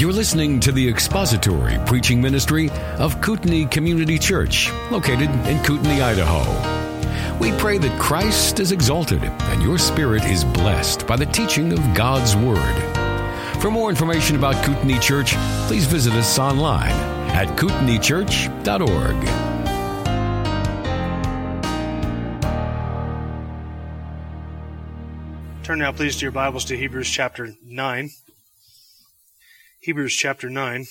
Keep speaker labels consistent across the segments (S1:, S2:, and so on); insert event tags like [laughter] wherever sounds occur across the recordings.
S1: You're listening to the expository preaching ministry of Kootenai Community Church, located in Kootenai, Idaho. We pray that Christ is exalted and your spirit is blessed by the teaching of God's Word. For more information about Kootenai Church, please visit us online at kootenaichurch.org.
S2: Turn now, please, to your Bibles to Hebrews chapter 9. Hebrews chapter 9. And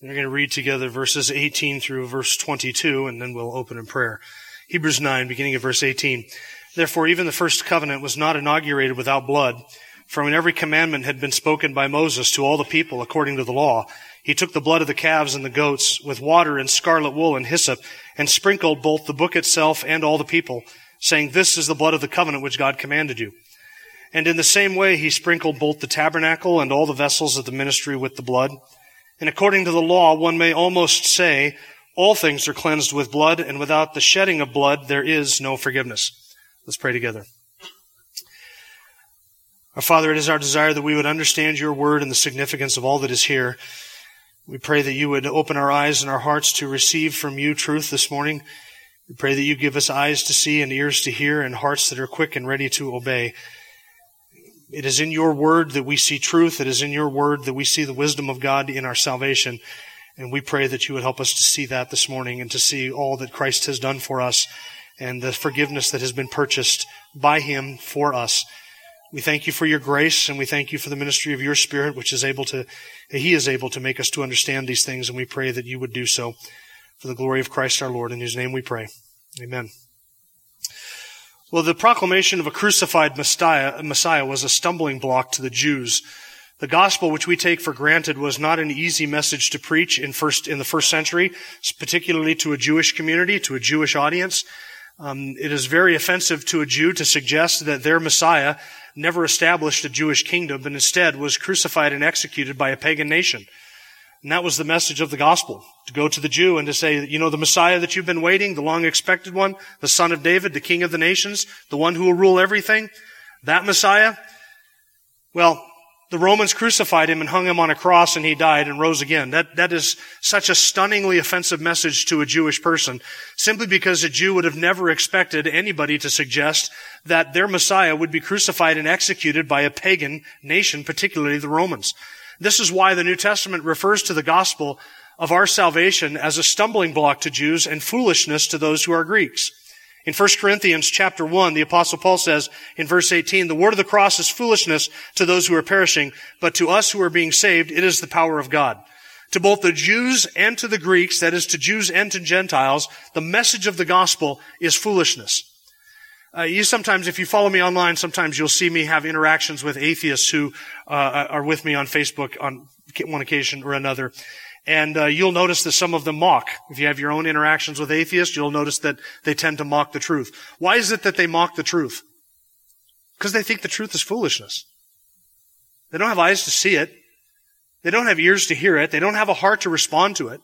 S2: we're going to read together verses 18 through verse 22, and then we'll open in prayer. Hebrews 9, beginning of verse 18. Therefore, even the first covenant was not inaugurated without blood. For when every commandment had been spoken by Moses to all the people according to the law, he took the blood of the calves and the goats with water and scarlet wool and hyssop and sprinkled both the book itself and all the people, saying, This is the blood of the covenant which God commanded you. And in the same way, he sprinkled both the tabernacle and all the vessels of the ministry with the blood. And according to the law, one may almost say, all things are cleansed with blood, and without the shedding of blood, there is no forgiveness. Let's pray together. Our Father, it is our desire that we would understand your word and the significance of all that is here. We pray that you would open our eyes and our hearts to receive from you truth this morning. We pray that you give us eyes to see and ears to hear and hearts that are quick and ready to obey. It is in your word that we see truth. It is in your word that we see the wisdom of God in our salvation. And we pray that you would help us to see that this morning and to see all that Christ has done for us and the forgiveness that has been purchased by him for us. We thank you for your grace and we thank you for the ministry of your spirit, which is able to, he is able to make us to understand these things. And we pray that you would do so for the glory of Christ our Lord, in whose name we pray. Amen. Well, the proclamation of a crucified Messiah, Messiah was a stumbling block to the Jews. The gospel, which we take for granted, was not an easy message to preach in first in the first century, particularly to a Jewish community, to a Jewish audience. Um, it is very offensive to a Jew to suggest that their Messiah never established a Jewish kingdom, but instead was crucified and executed by a pagan nation. And that was the message of the gospel, to go to the Jew and to say, you know, the Messiah that you've been waiting, the long expected one, the son of David, the king of the nations, the one who will rule everything, that Messiah, well, the Romans crucified him and hung him on a cross and he died and rose again. That, that is such a stunningly offensive message to a Jewish person, simply because a Jew would have never expected anybody to suggest that their Messiah would be crucified and executed by a pagan nation, particularly the Romans. This is why the New Testament refers to the gospel of our salvation as a stumbling block to Jews and foolishness to those who are Greeks. In 1 Corinthians chapter 1, the apostle Paul says in verse 18, the word of the cross is foolishness to those who are perishing, but to us who are being saved, it is the power of God. To both the Jews and to the Greeks, that is to Jews and to Gentiles, the message of the gospel is foolishness. Uh, you sometimes, if you follow me online, sometimes you'll see me have interactions with atheists who uh, are with me on Facebook on one occasion or another. And uh, you'll notice that some of them mock. If you have your own interactions with atheists, you'll notice that they tend to mock the truth. Why is it that they mock the truth? Because they think the truth is foolishness. They don't have eyes to see it. They don't have ears to hear it. They don't have a heart to respond to it.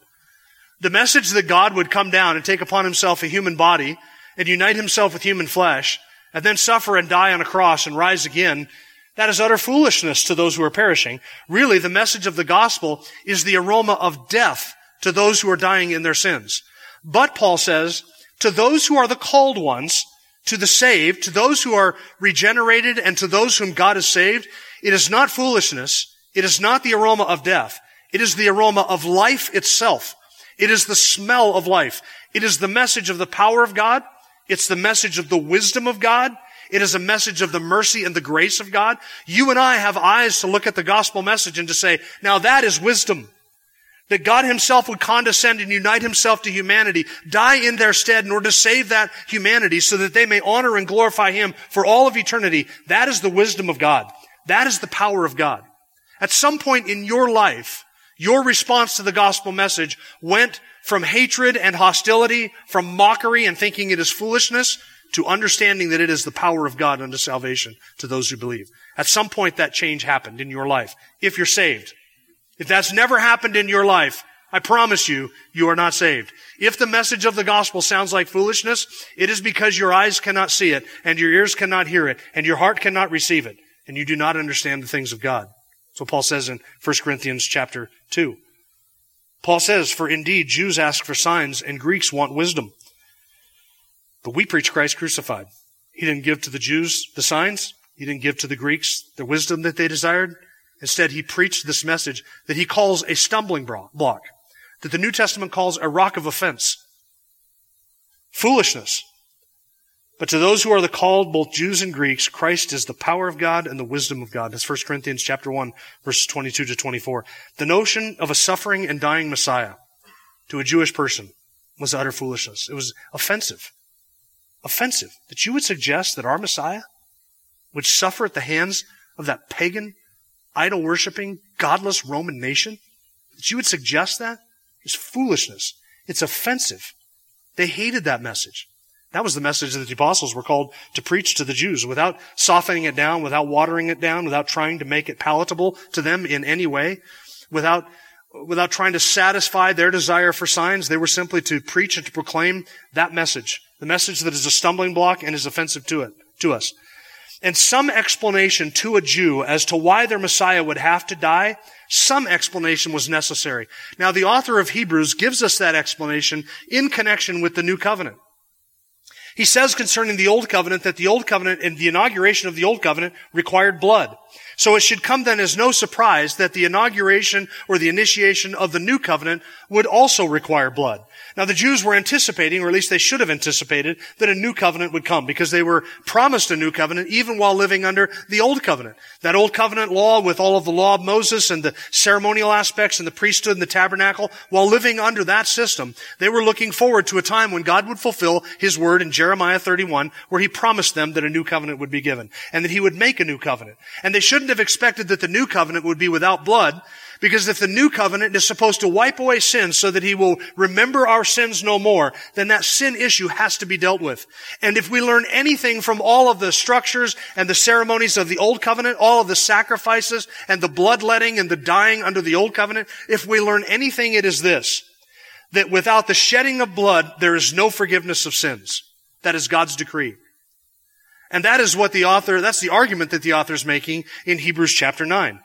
S2: The message that God would come down and take upon himself a human body and unite himself with human flesh and then suffer and die on a cross and rise again, that is utter foolishness to those who are perishing. Really, the message of the gospel is the aroma of death to those who are dying in their sins. But Paul says, to those who are the called ones, to the saved, to those who are regenerated, and to those whom God has saved, it is not foolishness. It is not the aroma of death. It is the aroma of life itself. It is the smell of life. It is the message of the power of God. It's the message of the wisdom of God. It is a message of the mercy and the grace of God. You and I have eyes to look at the gospel message and to say, now that is wisdom. That God himself would condescend and unite himself to humanity, die in their stead in order to save that humanity so that they may honor and glorify him for all of eternity. That is the wisdom of God. That is the power of God. At some point in your life, your response to the gospel message went from hatred and hostility, from mockery and thinking it is foolishness, to understanding that it is the power of God unto salvation to those who believe. At some point that change happened in your life, if you're saved. If that's never happened in your life, I promise you, you are not saved. If the message of the gospel sounds like foolishness, it is because your eyes cannot see it, and your ears cannot hear it, and your heart cannot receive it, and you do not understand the things of God. So Paul says in 1 Corinthians chapter 2. Paul says, For indeed Jews ask for signs and Greeks want wisdom. But we preach Christ crucified. He didn't give to the Jews the signs. He didn't give to the Greeks the wisdom that they desired. Instead, he preached this message that he calls a stumbling block, that the New Testament calls a rock of offense. Foolishness. But to those who are the called, both Jews and Greeks, Christ is the power of God and the wisdom of God. That's 1 Corinthians chapter 1, verses 22 to 24. The notion of a suffering and dying Messiah to a Jewish person was utter foolishness. It was offensive. Offensive. That you would suggest that our Messiah would suffer at the hands of that pagan, idol worshiping, godless Roman nation? That you would suggest that is foolishness. It's offensive. They hated that message. That was the message that the apostles were called to preach to the Jews without softening it down, without watering it down, without trying to make it palatable to them in any way, without, without trying to satisfy their desire for signs. They were simply to preach and to proclaim that message, the message that is a stumbling block and is offensive to it, to us. And some explanation to a Jew as to why their Messiah would have to die, some explanation was necessary. Now the author of Hebrews gives us that explanation in connection with the new covenant. He says concerning the Old Covenant that the Old Covenant and the inauguration of the Old Covenant required blood. So it should come then as no surprise that the inauguration or the initiation of the New Covenant would also require blood. Now the Jews were anticipating, or at least they should have anticipated, that a new covenant would come because they were promised a new covenant even while living under the old covenant. That old covenant law with all of the law of Moses and the ceremonial aspects and the priesthood and the tabernacle, while living under that system, they were looking forward to a time when God would fulfill his word in Jeremiah 31 where he promised them that a new covenant would be given and that he would make a new covenant. And they shouldn't have expected that the new covenant would be without blood because if the new covenant is supposed to wipe away sins so that he will remember our sins no more, then that sin issue has to be dealt with. And if we learn anything from all of the structures and the ceremonies of the old covenant, all of the sacrifices and the bloodletting and the dying under the old covenant, if we learn anything, it is this, that without the shedding of blood, there is no forgiveness of sins. That is God's decree. And that is what the author, that's the argument that the author is making in Hebrews chapter 9.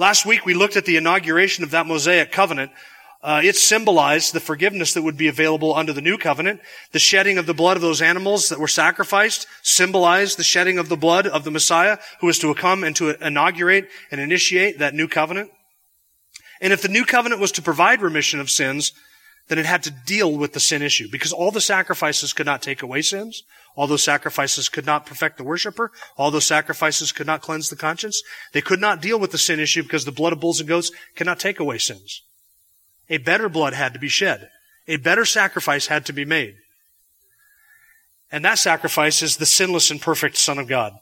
S2: Last week we looked at the inauguration of that Mosaic covenant. Uh, it symbolized the forgiveness that would be available under the new covenant. The shedding of the blood of those animals that were sacrificed symbolized the shedding of the blood of the Messiah who was to come and to inaugurate and initiate that new covenant. And if the new covenant was to provide remission of sins, then it had to deal with the sin issue because all the sacrifices could not take away sins. All those sacrifices could not perfect the worshiper. All those sacrifices could not cleanse the conscience. They could not deal with the sin issue because the blood of bulls and goats cannot take away sins. A better blood had to be shed. A better sacrifice had to be made. And that sacrifice is the sinless and perfect Son of God.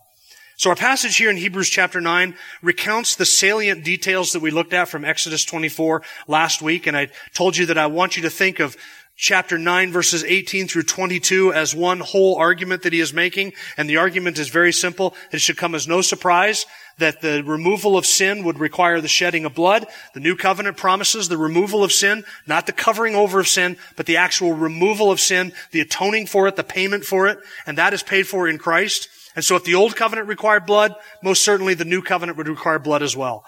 S2: So our passage here in Hebrews chapter 9 recounts the salient details that we looked at from Exodus 24 last week. And I told you that I want you to think of chapter 9 verses 18 through 22 as one whole argument that he is making. And the argument is very simple. It should come as no surprise that the removal of sin would require the shedding of blood. The new covenant promises the removal of sin, not the covering over of sin, but the actual removal of sin, the atoning for it, the payment for it. And that is paid for in Christ. And so if the old covenant required blood, most certainly the new covenant would require blood as well.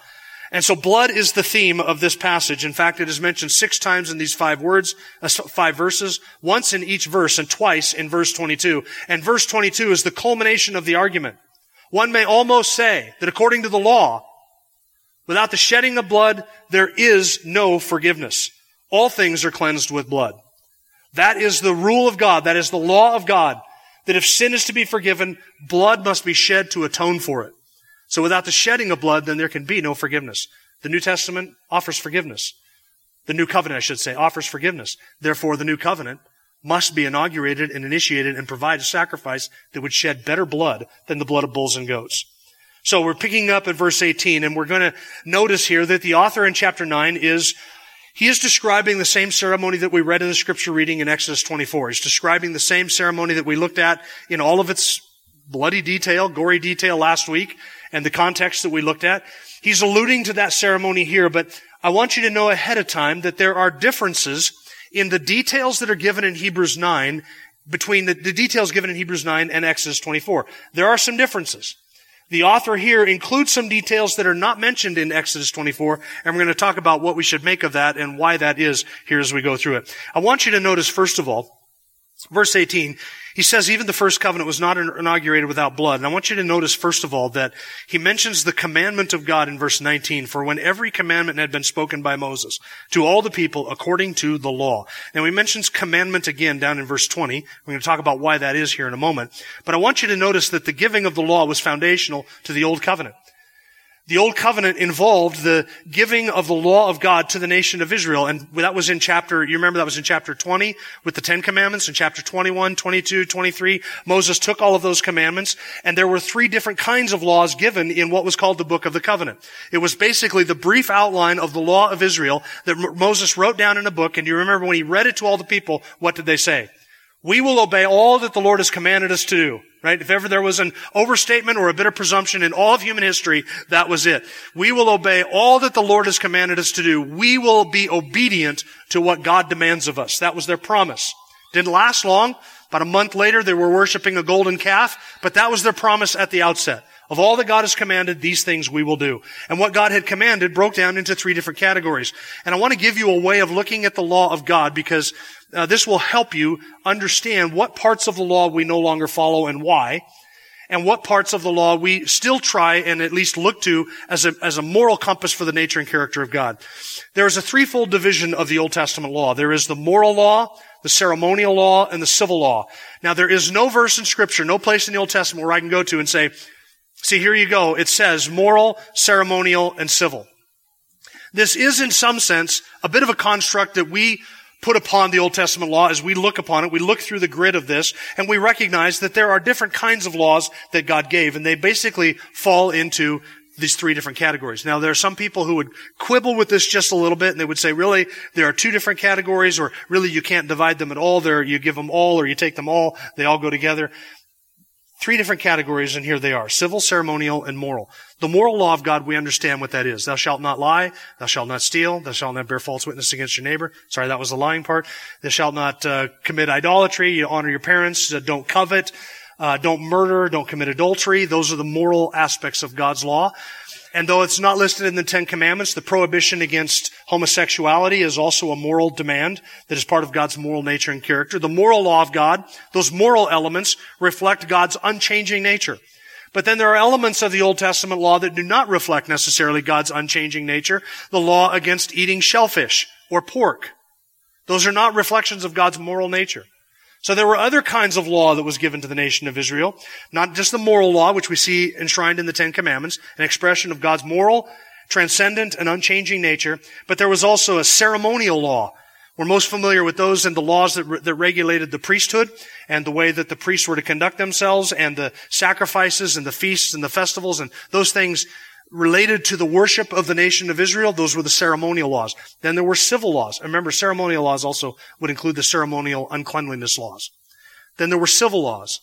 S2: And so blood is the theme of this passage. In fact, it is mentioned six times in these five words, uh, five verses, once in each verse and twice in verse 22. And verse 22 is the culmination of the argument. One may almost say that according to the law, without the shedding of blood, there is no forgiveness. All things are cleansed with blood. That is the rule of God. That is the law of God. That if sin is to be forgiven, blood must be shed to atone for it. So without the shedding of blood, then there can be no forgiveness. The New Testament offers forgiveness. The New Covenant, I should say, offers forgiveness. Therefore, the New Covenant must be inaugurated and initiated and provide a sacrifice that would shed better blood than the blood of bulls and goats. So we're picking up at verse 18 and we're going to notice here that the author in chapter 9 is he is describing the same ceremony that we read in the scripture reading in Exodus 24. He's describing the same ceremony that we looked at in all of its bloody detail, gory detail last week and the context that we looked at. He's alluding to that ceremony here, but I want you to know ahead of time that there are differences in the details that are given in Hebrews 9 between the, the details given in Hebrews 9 and Exodus 24. There are some differences. The author here includes some details that are not mentioned in Exodus 24, and we're going to talk about what we should make of that and why that is here as we go through it. I want you to notice, first of all, verse 18, he says even the first covenant was not inaugurated without blood. And I want you to notice, first of all, that he mentions the commandment of God in verse 19, for when every commandment had been spoken by Moses to all the people according to the law. Now he mentions commandment again down in verse 20. We're going to talk about why that is here in a moment. But I want you to notice that the giving of the law was foundational to the old covenant. The Old Covenant involved the giving of the law of God to the nation of Israel. And that was in chapter, you remember that was in chapter 20 with the Ten Commandments. In chapter 21, 22, 23, Moses took all of those commandments and there were three different kinds of laws given in what was called the Book of the Covenant. It was basically the brief outline of the law of Israel that Moses wrote down in a book. And you remember when he read it to all the people, what did they say? We will obey all that the Lord has commanded us to do. Right? If ever there was an overstatement or a bit of presumption in all of human history, that was it. We will obey all that the Lord has commanded us to do. We will be obedient to what God demands of us. That was their promise. Didn't last long. About a month later, they were worshiping a golden calf, but that was their promise at the outset. Of all that God has commanded, these things we will do. And what God had commanded broke down into three different categories. And I want to give you a way of looking at the law of God because uh, this will help you understand what parts of the law we no longer follow and why, and what parts of the law we still try and at least look to as a, as a moral compass for the nature and character of God. There is a threefold division of the Old Testament law. There is the moral law, the ceremonial law, and the civil law. Now there is no verse in scripture, no place in the Old Testament where I can go to and say, see, here you go. It says moral, ceremonial, and civil. This is in some sense a bit of a construct that we put upon the Old Testament law as we look upon it. We look through the grid of this and we recognize that there are different kinds of laws that God gave and they basically fall into these three different categories. Now, there are some people who would quibble with this just a little bit and they would say, really, there are two different categories or really you can't divide them at all. There, you give them all or you take them all. They all go together. Three different categories, and here they are. Civil, ceremonial, and moral. The moral law of God, we understand what that is. Thou shalt not lie. Thou shalt not steal. Thou shalt not bear false witness against your neighbor. Sorry, that was the lying part. Thou shalt not uh, commit idolatry. You honor your parents. Uh, don't covet. Uh, don't murder. Don't commit adultery. Those are the moral aspects of God's law. And though it's not listed in the Ten Commandments, the prohibition against homosexuality is also a moral demand that is part of God's moral nature and character. The moral law of God, those moral elements reflect God's unchanging nature. But then there are elements of the Old Testament law that do not reflect necessarily God's unchanging nature. The law against eating shellfish or pork. Those are not reflections of God's moral nature. So there were other kinds of law that was given to the nation of Israel. Not just the moral law, which we see enshrined in the Ten Commandments, an expression of God's moral, transcendent, and unchanging nature, but there was also a ceremonial law. We're most familiar with those and the laws that, re- that regulated the priesthood and the way that the priests were to conduct themselves and the sacrifices and the feasts and the festivals and those things related to the worship of the nation of Israel, those were the ceremonial laws. Then there were civil laws. And remember, ceremonial laws also would include the ceremonial uncleanliness laws. Then there were civil laws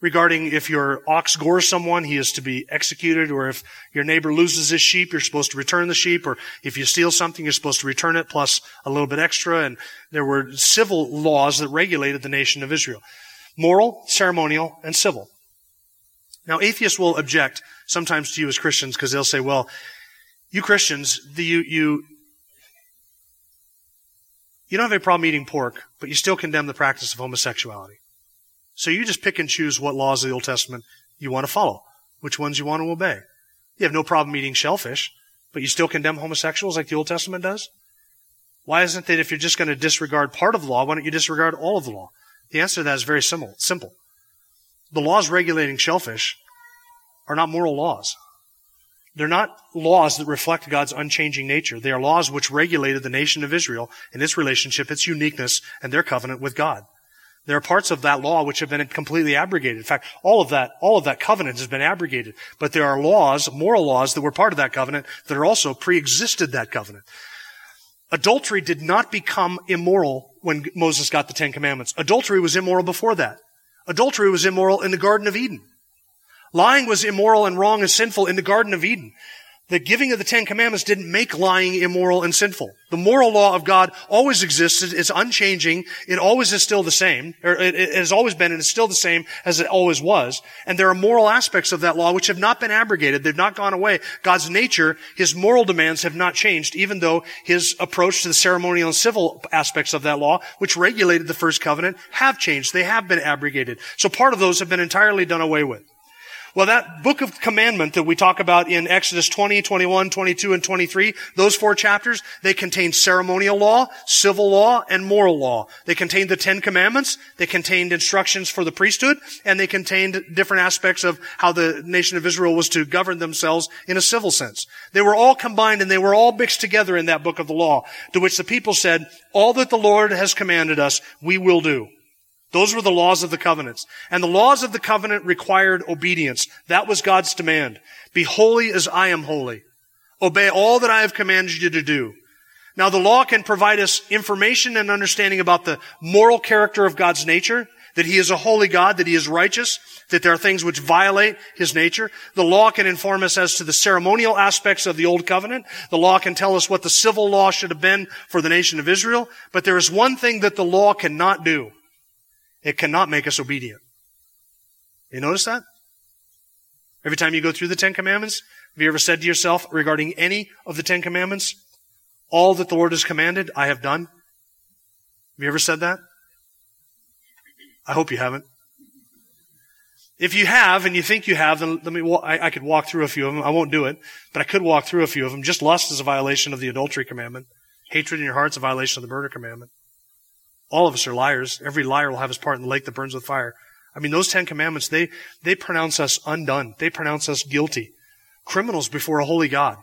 S2: regarding if your ox gores someone, he is to be executed, or if your neighbor loses his sheep, you're supposed to return the sheep, or if you steal something, you're supposed to return it plus a little bit extra. And there were civil laws that regulated the nation of Israel. Moral, ceremonial, and civil. Now, atheists will object sometimes to you as Christians because they'll say, well, you Christians, the, you, you, you don't have a problem eating pork, but you still condemn the practice of homosexuality. So you just pick and choose what laws of the Old Testament you want to follow, which ones you want to obey. You have no problem eating shellfish, but you still condemn homosexuals like the Old Testament does? Why isn't it if you're just going to disregard part of the law, why don't you disregard all of the law? The answer to that is very simple. Simple. The laws regulating shellfish are not moral laws. They're not laws that reflect God's unchanging nature. They are laws which regulated the nation of Israel and its relationship, its uniqueness, and their covenant with God. There are parts of that law which have been completely abrogated. In fact, all of that, all of that covenant has been abrogated. But there are laws, moral laws that were part of that covenant that are also pre-existed that covenant. Adultery did not become immoral when Moses got the Ten Commandments. Adultery was immoral before that. Adultery was immoral in the Garden of Eden. Lying was immoral and wrong and sinful in the Garden of Eden. The giving of the Ten Commandments didn't make lying immoral and sinful. The moral law of God always existed. It's unchanging. It always is still the same, or it, it has always been and it's still the same as it always was. And there are moral aspects of that law which have not been abrogated. They've not gone away. God's nature, His moral demands have not changed, even though His approach to the ceremonial and civil aspects of that law, which regulated the first covenant, have changed. They have been abrogated. So part of those have been entirely done away with. Well, that book of commandment that we talk about in Exodus 20, 21, 22, and 23, those four chapters, they contain ceremonial law, civil law, and moral law. They contained the Ten Commandments, they contained instructions for the priesthood, and they contained different aspects of how the nation of Israel was to govern themselves in a civil sense. They were all combined and they were all mixed together in that book of the law, to which the people said, all that the Lord has commanded us, we will do. Those were the laws of the covenants. And the laws of the covenant required obedience. That was God's demand. Be holy as I am holy. Obey all that I have commanded you to do. Now the law can provide us information and understanding about the moral character of God's nature, that He is a holy God, that He is righteous, that there are things which violate His nature. The law can inform us as to the ceremonial aspects of the Old Covenant. The law can tell us what the civil law should have been for the nation of Israel. But there is one thing that the law cannot do. It cannot make us obedient. You notice that? Every time you go through the Ten Commandments, have you ever said to yourself regarding any of the Ten Commandments, all that the Lord has commanded, I have done? Have you ever said that? I hope you haven't. If you have and you think you have, then let me, I, I could walk through a few of them. I won't do it, but I could walk through a few of them. Just lust is a violation of the adultery commandment. Hatred in your heart is a violation of the murder commandment. All of us are liars. Every liar will have his part in the lake that burns with fire. I mean, those Ten Commandments, they, they pronounce us undone. They pronounce us guilty. Criminals before a holy God.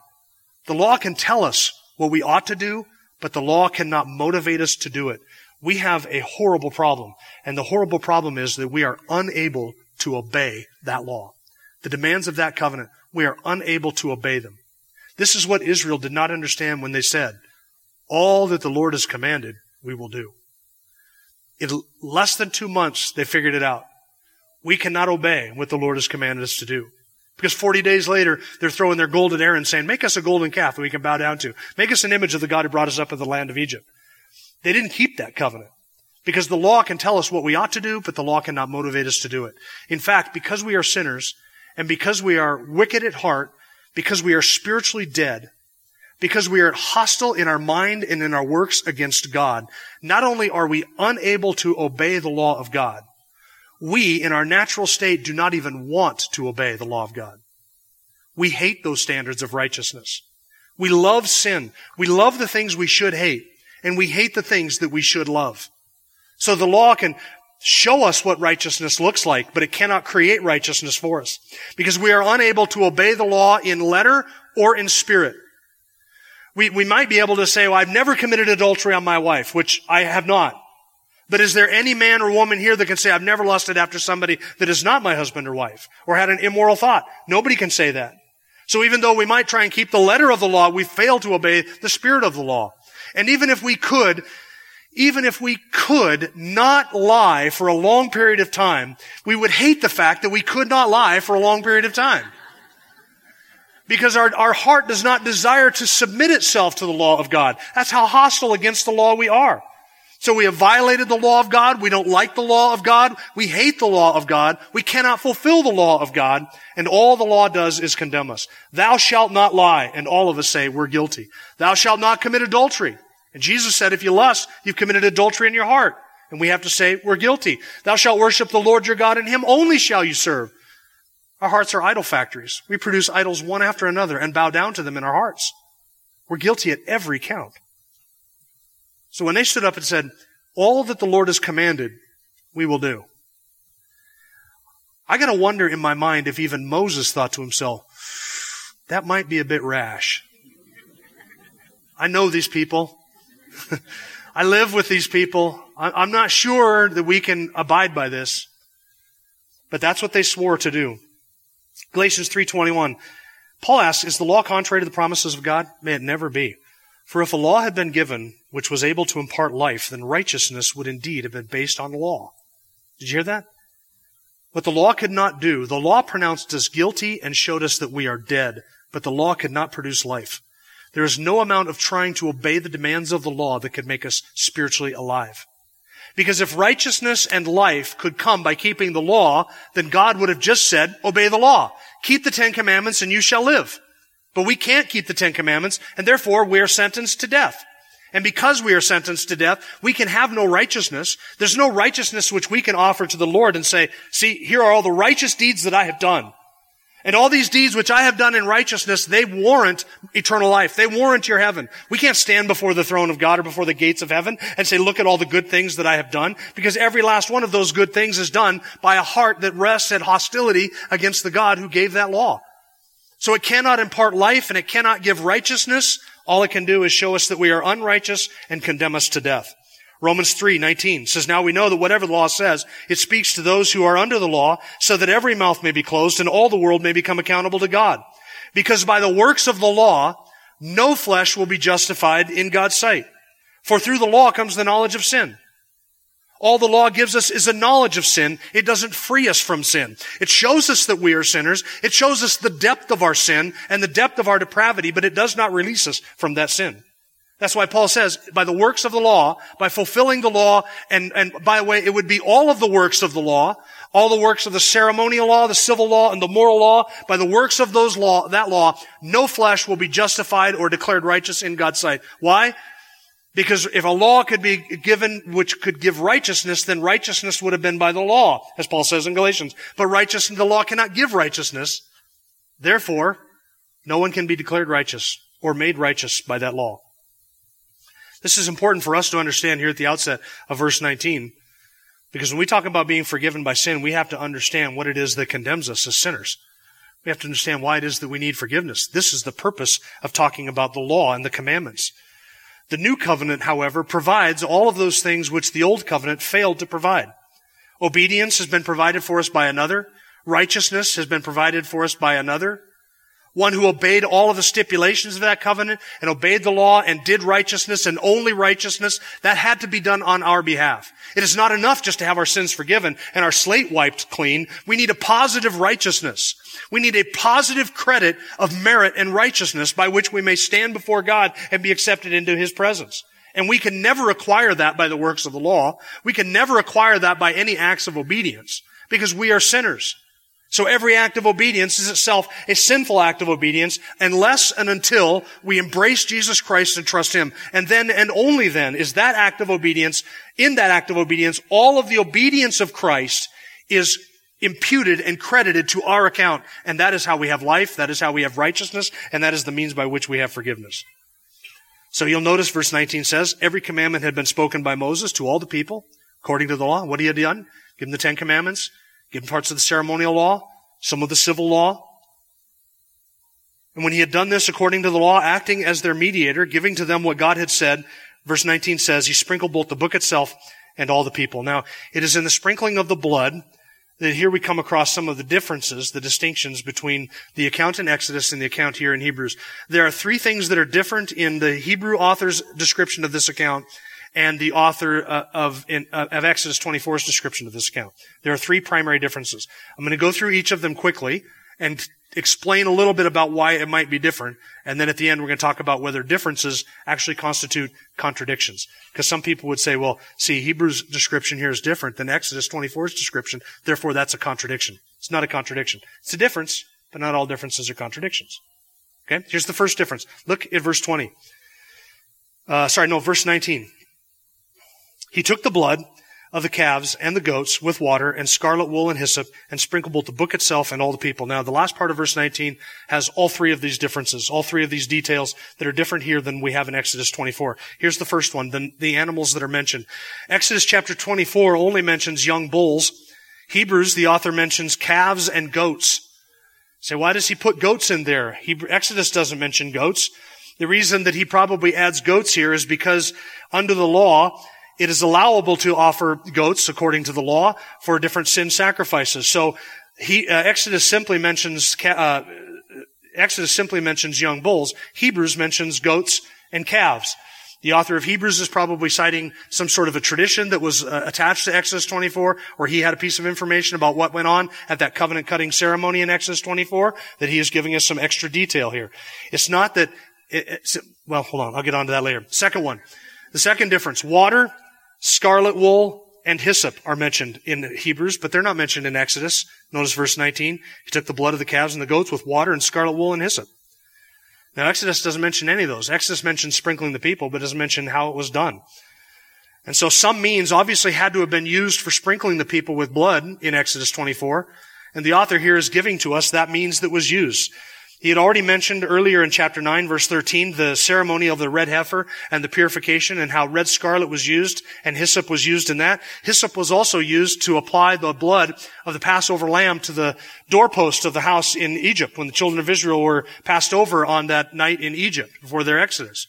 S2: The law can tell us what we ought to do, but the law cannot motivate us to do it. We have a horrible problem. And the horrible problem is that we are unable to obey that law. The demands of that covenant, we are unable to obey them. This is what Israel did not understand when they said, all that the Lord has commanded, we will do. In less than two months, they figured it out. We cannot obey what the Lord has commanded us to do. Because 40 days later, they're throwing their golden Aaron saying, make us a golden calf that we can bow down to. Make us an image of the God who brought us up in the land of Egypt. They didn't keep that covenant. Because the law can tell us what we ought to do, but the law cannot motivate us to do it. In fact, because we are sinners, and because we are wicked at heart, because we are spiritually dead, because we are hostile in our mind and in our works against God, not only are we unable to obey the law of God, we in our natural state do not even want to obey the law of God. We hate those standards of righteousness. We love sin. We love the things we should hate, and we hate the things that we should love. So the law can show us what righteousness looks like, but it cannot create righteousness for us. Because we are unable to obey the law in letter or in spirit. We, we might be able to say, well, I've never committed adultery on my wife, which I have not. But is there any man or woman here that can say, I've never lusted after somebody that is not my husband or wife, or had an immoral thought? Nobody can say that. So even though we might try and keep the letter of the law, we fail to obey the spirit of the law. And even if we could, even if we could not lie for a long period of time, we would hate the fact that we could not lie for a long period of time because our, our heart does not desire to submit itself to the law of God. That's how hostile against the law we are. So we have violated the law of God. We don't like the law of God. We hate the law of God. We cannot fulfill the law of God. And all the law does is condemn us. Thou shalt not lie. And all of us say we're guilty. Thou shalt not commit adultery. And Jesus said, if you lust, you've committed adultery in your heart. And we have to say we're guilty. Thou shalt worship the Lord your God and him only shall you serve. Our hearts are idol factories. We produce idols one after another and bow down to them in our hearts. We're guilty at every count. So when they stood up and said, all that the Lord has commanded, we will do. I gotta wonder in my mind if even Moses thought to himself, that might be a bit rash. I know these people. [laughs] I live with these people. I'm not sure that we can abide by this. But that's what they swore to do. Galatians 3:21. Paul asks, is the law contrary to the promises of God? May it never be. For if a law had been given which was able to impart life, then righteousness would indeed have been based on law. Did you hear that? What the law could not do, the law pronounced us guilty and showed us that we are dead but the law could not produce life. There is no amount of trying to obey the demands of the law that could make us spiritually alive. Because if righteousness and life could come by keeping the law, then God would have just said, obey the law. Keep the Ten Commandments and you shall live. But we can't keep the Ten Commandments, and therefore we are sentenced to death. And because we are sentenced to death, we can have no righteousness. There's no righteousness which we can offer to the Lord and say, see, here are all the righteous deeds that I have done. And all these deeds which I have done in righteousness, they warrant eternal life. They warrant your heaven. We can't stand before the throne of God or before the gates of heaven and say, look at all the good things that I have done, because every last one of those good things is done by a heart that rests at hostility against the God who gave that law. So it cannot impart life and it cannot give righteousness. All it can do is show us that we are unrighteous and condemn us to death. Romans 3:19 says, Now we know that whatever the law says, it speaks to those who are under the law, so that every mouth may be closed and all the world may become accountable to God. Because by the works of the law, no flesh will be justified in God's sight. For through the law comes the knowledge of sin. All the law gives us is a knowledge of sin. It doesn't free us from sin. It shows us that we are sinners. It shows us the depth of our sin and the depth of our depravity, but it does not release us from that sin. That's why Paul says, by the works of the law, by fulfilling the law, and, and by the way, it would be all of the works of the law, all the works of the ceremonial law, the civil law, and the moral law, by the works of those law, that law, no flesh will be justified or declared righteous in God's sight. Why? Because if a law could be given which could give righteousness, then righteousness would have been by the law, as Paul says in Galatians. But righteousness, the law cannot give righteousness. Therefore, no one can be declared righteous or made righteous by that law. This is important for us to understand here at the outset of verse 19. Because when we talk about being forgiven by sin, we have to understand what it is that condemns us as sinners. We have to understand why it is that we need forgiveness. This is the purpose of talking about the law and the commandments. The new covenant, however, provides all of those things which the old covenant failed to provide. Obedience has been provided for us by another. Righteousness has been provided for us by another one who obeyed all of the stipulations of that covenant and obeyed the law and did righteousness and only righteousness, that had to be done on our behalf. It is not enough just to have our sins forgiven and our slate wiped clean. We need a positive righteousness. We need a positive credit of merit and righteousness by which we may stand before God and be accepted into His presence. And we can never acquire that by the works of the law. We can never acquire that by any acts of obedience because we are sinners. So every act of obedience is itself a sinful act of obedience unless and until we embrace Jesus Christ and trust Him. And then and only then is that act of obedience, in that act of obedience, all of the obedience of Christ is imputed and credited to our account. And that is how we have life, that is how we have righteousness, and that is the means by which we have forgiveness. So you'll notice verse 19 says, every commandment had been spoken by Moses to all the people, according to the law. What he had done? Give the Ten Commandments given parts of the ceremonial law, some of the civil law. And when he had done this according to the law, acting as their mediator, giving to them what God had said, verse 19 says, he sprinkled both the book itself and all the people. Now, it is in the sprinkling of the blood that here we come across some of the differences, the distinctions between the account in Exodus and the account here in Hebrews. There are three things that are different in the Hebrew author's description of this account and the author uh, of, in, uh, of Exodus 24's description of this account. There are three primary differences. I'm going to go through each of them quickly and explain a little bit about why it might be different. And then at the end, we're going to talk about whether differences actually constitute contradictions. Because some people would say, well, see, Hebrews description here is different than Exodus 24's description. Therefore, that's a contradiction. It's not a contradiction. It's a difference, but not all differences are contradictions. Okay? Here's the first difference. Look at verse 20. Uh, sorry, no, verse 19. He took the blood of the calves and the goats with water and scarlet wool and hyssop and sprinkled both the book itself and all the people. Now, the last part of verse 19 has all three of these differences, all three of these details that are different here than we have in Exodus 24. Here's the first one, the, the animals that are mentioned. Exodus chapter 24 only mentions young bulls. Hebrews, the author mentions calves and goats. Say, why does he put goats in there? He, Exodus doesn't mention goats. The reason that he probably adds goats here is because under the law, it is allowable to offer goats according to the law for different sin sacrifices. So he, uh, Exodus simply mentions, uh, Exodus simply mentions young bulls. Hebrews mentions goats and calves. The author of Hebrews is probably citing some sort of a tradition that was uh, attached to Exodus 24, or he had a piece of information about what went on at that covenant cutting ceremony in Exodus 24, that he is giving us some extra detail here. It's not that, it, well, hold on, I'll get on to that later. Second one. The second difference, water, scarlet wool, and hyssop are mentioned in Hebrews, but they're not mentioned in Exodus. Notice verse 19. He took the blood of the calves and the goats with water and scarlet wool and hyssop. Now, Exodus doesn't mention any of those. Exodus mentions sprinkling the people, but doesn't mention how it was done. And so some means obviously had to have been used for sprinkling the people with blood in Exodus 24. And the author here is giving to us that means that was used. He had already mentioned earlier in chapter 9 verse 13 the ceremony of the red heifer and the purification and how red scarlet was used and hyssop was used in that. Hyssop was also used to apply the blood of the Passover lamb to the doorpost of the house in Egypt when the children of Israel were passed over on that night in Egypt before their exodus.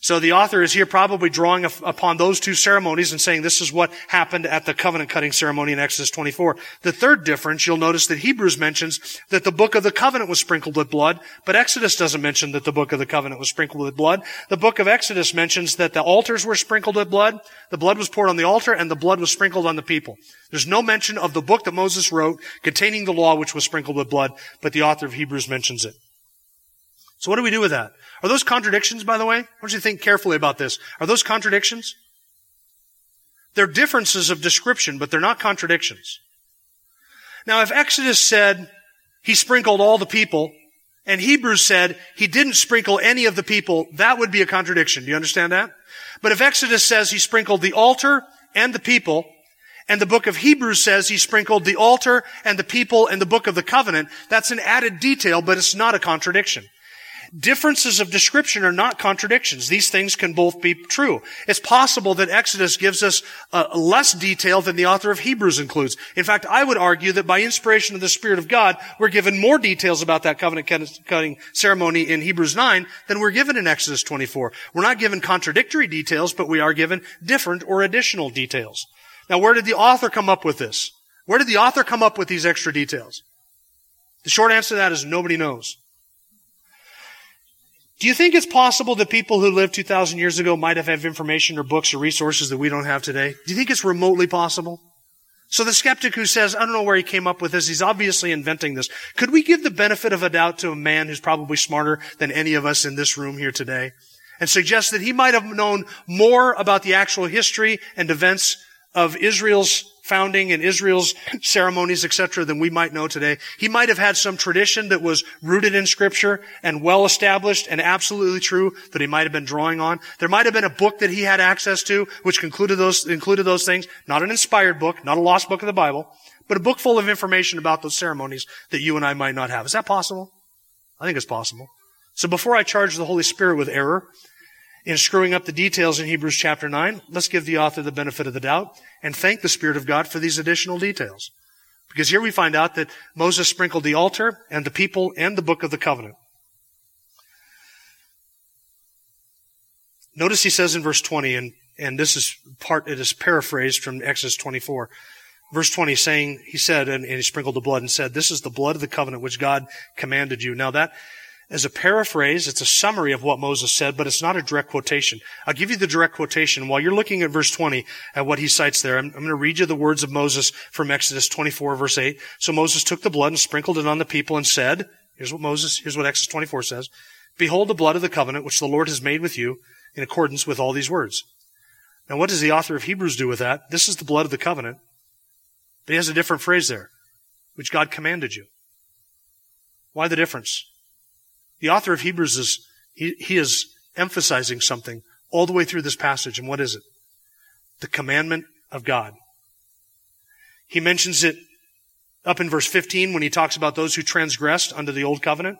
S2: So the author is here probably drawing upon those two ceremonies and saying this is what happened at the covenant cutting ceremony in Exodus 24. The third difference, you'll notice that Hebrews mentions that the book of the covenant was sprinkled with blood, but Exodus doesn't mention that the book of the covenant was sprinkled with blood. The book of Exodus mentions that the altars were sprinkled with blood, the blood was poured on the altar, and the blood was sprinkled on the people. There's no mention of the book that Moses wrote containing the law which was sprinkled with blood, but the author of Hebrews mentions it. So what do we do with that? Are those contradictions, by the way? I want you to think carefully about this. Are those contradictions? They're differences of description, but they're not contradictions. Now, if Exodus said he sprinkled all the people, and Hebrews said he didn't sprinkle any of the people, that would be a contradiction. Do you understand that? But if Exodus says he sprinkled the altar and the people, and the book of Hebrews says he sprinkled the altar and the people and the book of the covenant, that's an added detail, but it's not a contradiction. Differences of description are not contradictions. These things can both be true. It's possible that Exodus gives us uh, less detail than the author of Hebrews includes. In fact, I would argue that by inspiration of the Spirit of God, we're given more details about that covenant cutting ceremony in Hebrews 9 than we're given in Exodus 24. We're not given contradictory details, but we are given different or additional details. Now, where did the author come up with this? Where did the author come up with these extra details? The short answer to that is nobody knows. Do you think it's possible that people who lived 2,000 years ago might have had information or books or resources that we don't have today? Do you think it's remotely possible? So the skeptic who says, I don't know where he came up with this, he's obviously inventing this. Could we give the benefit of a doubt to a man who's probably smarter than any of us in this room here today? And suggest that he might have known more about the actual history and events of Israel's founding and Israel's ceremonies, etc., than we might know today. He might have had some tradition that was rooted in scripture and well established and absolutely true that he might have been drawing on. There might have been a book that he had access to which concluded those, included those things. Not an inspired book, not a lost book of the Bible, but a book full of information about those ceremonies that you and I might not have. Is that possible? I think it's possible. So before I charge the Holy Spirit with error, in screwing up the details in Hebrews chapter 9, let's give the author the benefit of the doubt and thank the Spirit of God for these additional details. Because here we find out that Moses sprinkled the altar and the people and the book of the covenant. Notice he says in verse 20, and, and this is part, it is paraphrased from Exodus 24. Verse 20 saying, he said, and, and he sprinkled the blood and said, this is the blood of the covenant which God commanded you. Now that, as a paraphrase, it's a summary of what Moses said, but it's not a direct quotation. I'll give you the direct quotation. While you're looking at verse 20, at what he cites there, I'm, I'm going to read you the words of Moses from Exodus 24, verse 8. So Moses took the blood and sprinkled it on the people and said, here's what Moses, here's what Exodus 24 says, Behold the blood of the covenant which the Lord has made with you in accordance with all these words. Now what does the author of Hebrews do with that? This is the blood of the covenant. But he has a different phrase there, which God commanded you. Why the difference? The author of Hebrews is, he, he is emphasizing something all the way through this passage. And what is it? The commandment of God. He mentions it up in verse 15 when he talks about those who transgressed under the old covenant.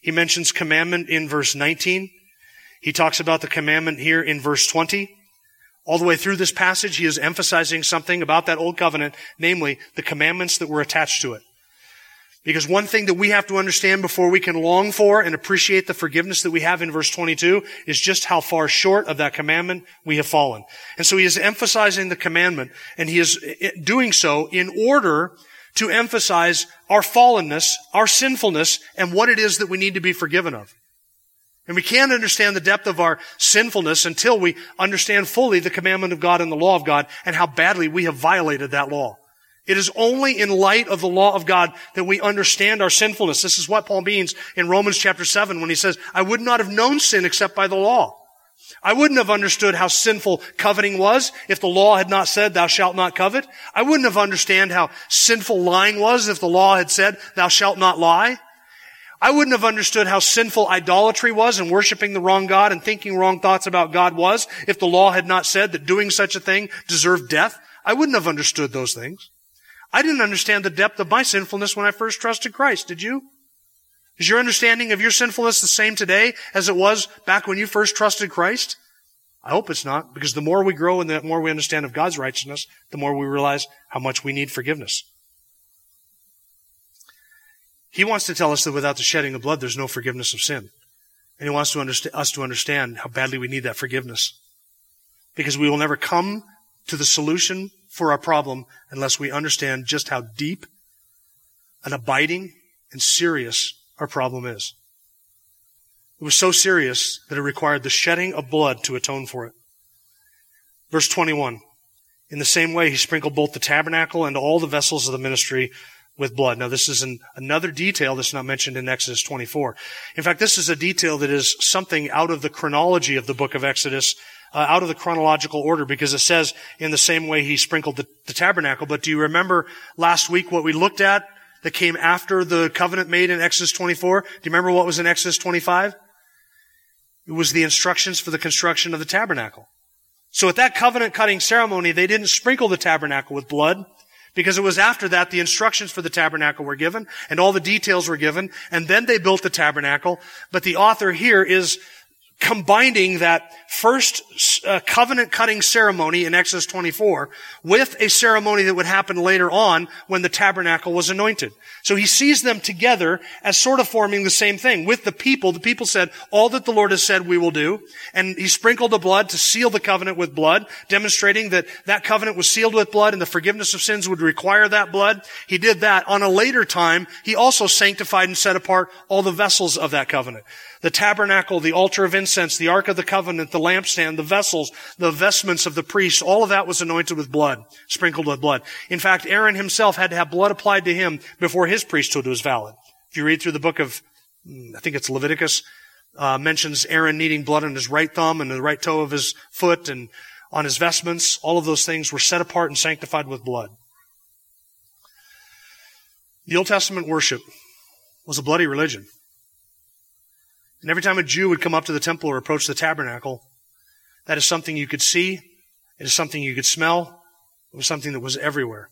S2: He mentions commandment in verse 19. He talks about the commandment here in verse 20. All the way through this passage, he is emphasizing something about that old covenant, namely the commandments that were attached to it. Because one thing that we have to understand before we can long for and appreciate the forgiveness that we have in verse 22 is just how far short of that commandment we have fallen. And so he is emphasizing the commandment and he is eh, eh, doing so in order to emphasize our fallenness, our sinfulness, and what it is that we need to be forgiven of. And we can't understand the depth of our sinfulness until we understand fully the commandment of God and the law of God and how badly we have violated that law. It is only in light of the law of God that we understand our sinfulness. This is what Paul means in Romans chapter 7 when he says, I would not have known sin except by the law. I wouldn't have understood how sinful coveting was if the law had not said, thou shalt not covet. I wouldn't have understood how sinful lying was if the law had said, thou shalt not lie. I wouldn't have understood how sinful idolatry was and worshiping the wrong God and thinking wrong thoughts about God was if the law had not said that doing such a thing deserved death. I wouldn't have understood those things. I didn't understand the depth of my sinfulness when I first trusted Christ. Did you? Is your understanding of your sinfulness the same today as it was back when you first trusted Christ? I hope it's not, because the more we grow and the more we understand of God's righteousness, the more we realize how much we need forgiveness. He wants to tell us that without the shedding of blood, there's no forgiveness of sin. And he wants to underst- us to understand how badly we need that forgiveness. Because we will never come to the solution for our problem unless we understand just how deep and abiding and serious our problem is. It was so serious that it required the shedding of blood to atone for it. Verse 21. In the same way, he sprinkled both the tabernacle and all the vessels of the ministry with blood. Now, this is an, another detail that's not mentioned in Exodus 24. In fact, this is a detail that is something out of the chronology of the book of Exodus, uh, out of the chronological order, because it says in the same way he sprinkled the, the tabernacle. But do you remember last week what we looked at that came after the covenant made in Exodus 24? Do you remember what was in Exodus 25? It was the instructions for the construction of the tabernacle. So at that covenant cutting ceremony, they didn't sprinkle the tabernacle with blood. Because it was after that the instructions for the tabernacle were given and all the details were given and then they built the tabernacle. But the author here is combining that first uh, covenant cutting ceremony in Exodus 24 with a ceremony that would happen later on when the tabernacle was anointed. So he sees them together as sort of forming the same thing. With the people, the people said, all that the Lord has said we will do. And he sprinkled the blood to seal the covenant with blood, demonstrating that that covenant was sealed with blood and the forgiveness of sins would require that blood. He did that. On a later time, he also sanctified and set apart all the vessels of that covenant the tabernacle, the altar of incense, the ark of the covenant, the lampstand, the vessels, the vestments of the priests, all of that was anointed with blood, sprinkled with blood. In fact, Aaron himself had to have blood applied to him before his priesthood was valid. If you read through the book of, I think it's Leviticus, uh, mentions Aaron needing blood on his right thumb and the right toe of his foot and on his vestments. All of those things were set apart and sanctified with blood. The Old Testament worship was a bloody religion. And every time a Jew would come up to the temple or approach the tabernacle, that is something you could see. It is something you could smell. It was something that was everywhere.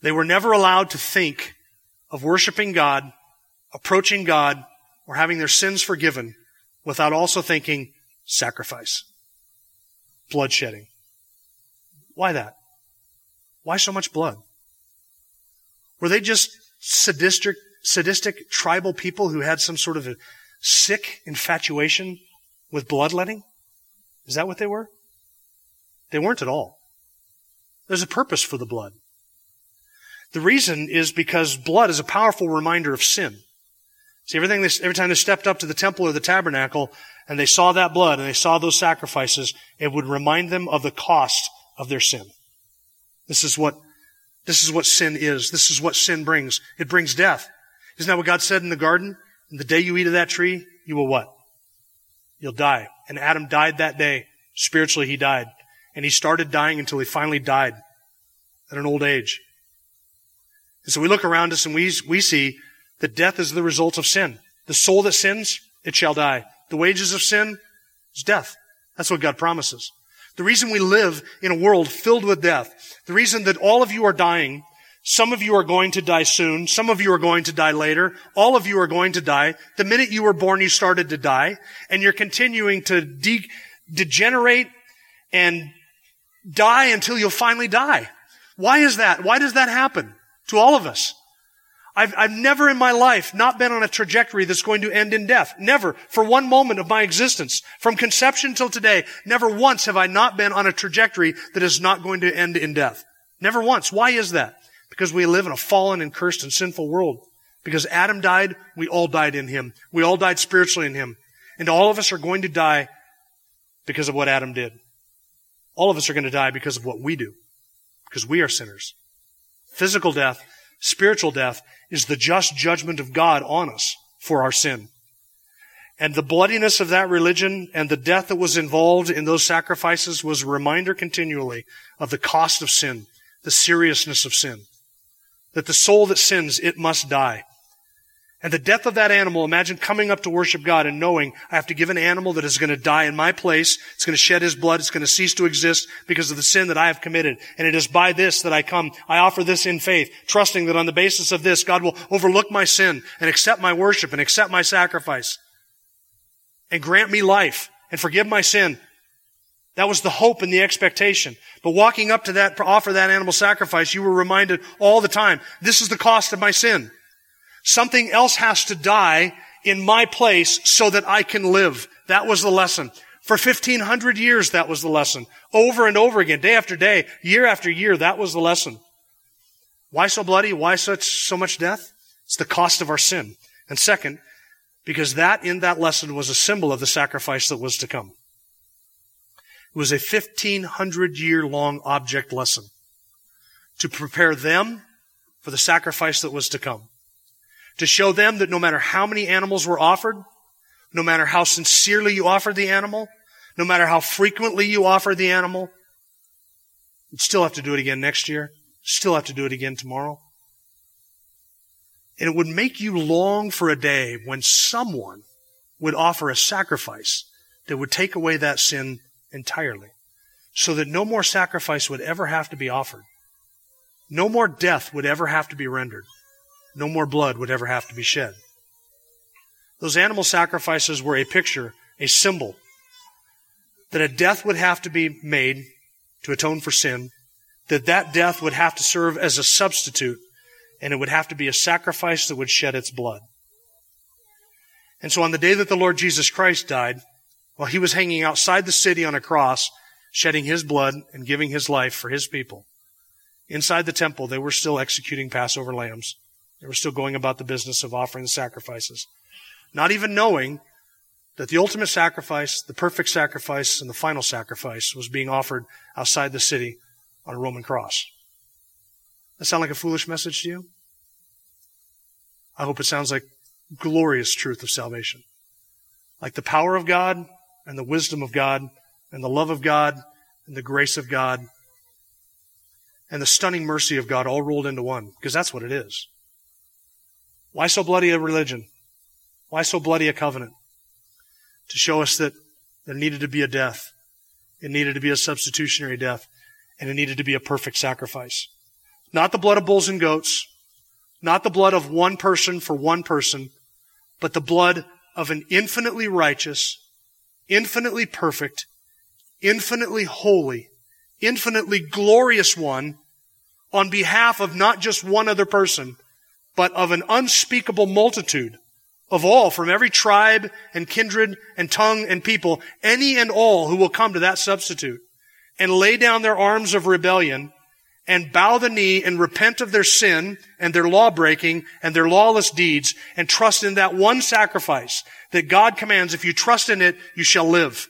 S2: They were never allowed to think of worshiping God, approaching God, or having their sins forgiven without also thinking sacrifice, bloodshedding. Why that? Why so much blood? Were they just sadistic, sadistic tribal people who had some sort of a sick infatuation with bloodletting? Is that what they were? They weren't at all. There's a purpose for the blood. The reason is because blood is a powerful reminder of sin. See, everything every time they stepped up to the temple or the tabernacle and they saw that blood and they saw those sacrifices, it would remind them of the cost of their sin. This is what, this is what sin is. This is what sin brings. It brings death. Isn't that what God said in the garden? And the day you eat of that tree, you will what? You'll die. And Adam died that day. Spiritually, he died. And he started dying until he finally died at an old age. And so we look around us and we, we see that death is the result of sin. The soul that sins, it shall die. The wages of sin is death. That's what God promises. The reason we live in a world filled with death, the reason that all of you are dying some of you are going to die soon. Some of you are going to die later. All of you are going to die. The minute you were born, you started to die. And you're continuing to de- degenerate and die until you'll finally die. Why is that? Why does that happen to all of us? I've, I've never in my life not been on a trajectory that's going to end in death. Never. For one moment of my existence. From conception till today, never once have I not been on a trajectory that is not going to end in death. Never once. Why is that? Because we live in a fallen and cursed and sinful world. Because Adam died, we all died in him. We all died spiritually in him. And all of us are going to die because of what Adam did. All of us are going to die because of what we do, because we are sinners. Physical death, spiritual death is the just judgment of God on us for our sin. And the bloodiness of that religion and the death that was involved in those sacrifices was a reminder continually of the cost of sin, the seriousness of sin. That the soul that sins, it must die. And the death of that animal, imagine coming up to worship God and knowing I have to give an animal that is going to die in my place. It's going to shed his blood. It's going to cease to exist because of the sin that I have committed. And it is by this that I come. I offer this in faith, trusting that on the basis of this, God will overlook my sin and accept my worship and accept my sacrifice and grant me life and forgive my sin. That was the hope and the expectation. But walking up to that, offer that animal sacrifice, you were reminded all the time, this is the cost of my sin. Something else has to die in my place so that I can live. That was the lesson. For 1500 years, that was the lesson. Over and over again, day after day, year after year, that was the lesson. Why so bloody? Why such, so much death? It's the cost of our sin. And second, because that in that lesson was a symbol of the sacrifice that was to come. It was a 1500 year long object lesson to prepare them for the sacrifice that was to come. To show them that no matter how many animals were offered, no matter how sincerely you offered the animal, no matter how frequently you offered the animal, you'd still have to do it again next year, still have to do it again tomorrow. And it would make you long for a day when someone would offer a sacrifice that would take away that sin entirely. So that no more sacrifice would ever have to be offered. No more death would ever have to be rendered. No more blood would ever have to be shed. Those animal sacrifices were a picture, a symbol, that a death would have to be made to atone for sin, that that death would have to serve as a substitute and it would have to be a sacrifice that would shed its blood. And so on the day that the Lord Jesus Christ died, while he was hanging outside the city on a cross, shedding his blood and giving his life for his people, inside the temple, they were still executing Passover lambs. They were still going about the business of offering the sacrifices. Not even knowing that the ultimate sacrifice, the perfect sacrifice, and the final sacrifice was being offered outside the city on a Roman cross. That sound like a foolish message to you? I hope it sounds like glorious truth of salvation. Like the power of God and the wisdom of God and the love of God and the grace of God and the stunning mercy of God all rolled into one, because that's what it is. Why so bloody a religion? Why so bloody a covenant? To show us that there needed to be a death. It needed to be a substitutionary death. And it needed to be a perfect sacrifice. Not the blood of bulls and goats, not the blood of one person for one person, but the blood of an infinitely righteous, infinitely perfect, infinitely holy, infinitely glorious one on behalf of not just one other person, but of an unspeakable multitude of all from every tribe and kindred and tongue and people, any and all who will come to that substitute and lay down their arms of rebellion and bow the knee and repent of their sin and their law breaking and their lawless deeds and trust in that one sacrifice that God commands. If you trust in it, you shall live.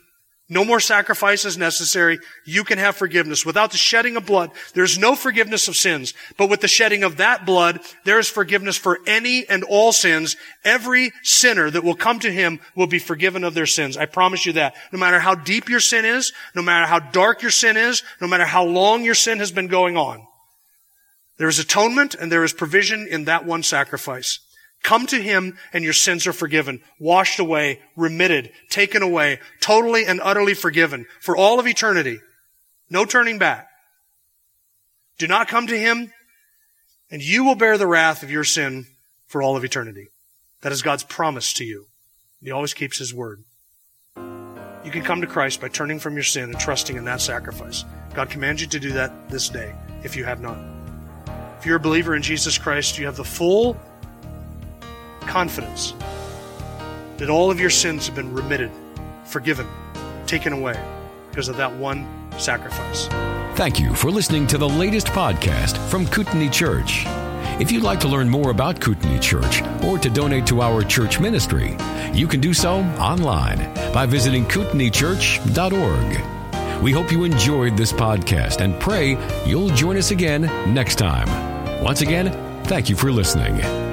S2: No more sacrifices necessary. You can have forgiveness. Without the shedding of blood, there's no forgiveness of sins. But with the shedding of that blood, there is forgiveness for any and all sins. Every sinner that will come to Him will be forgiven of their sins. I promise you that. No matter how deep your sin is, no matter how dark your sin is, no matter how long your sin has been going on, there is atonement and there is provision in that one sacrifice. Come to Him and your sins are forgiven, washed away, remitted, taken away, totally and utterly forgiven for all of eternity. No turning back. Do not come to Him and you will bear the wrath of your sin for all of eternity. That is God's promise to you. He always keeps His word. You can come to Christ by turning from your sin and trusting in that sacrifice. God commands you to do that this day if you have not. If you're a believer in Jesus Christ, you have the full confidence that all of your sins have been remitted, forgiven, taken away because of that one sacrifice.
S1: Thank you for listening to the latest podcast from Kootenai Church. If you'd like to learn more about Kootenai Church or to donate to our church ministry, you can do so online by visiting kootenaichurch.org. We hope you enjoyed this podcast and pray you'll join us again next time. Once again, thank you for listening.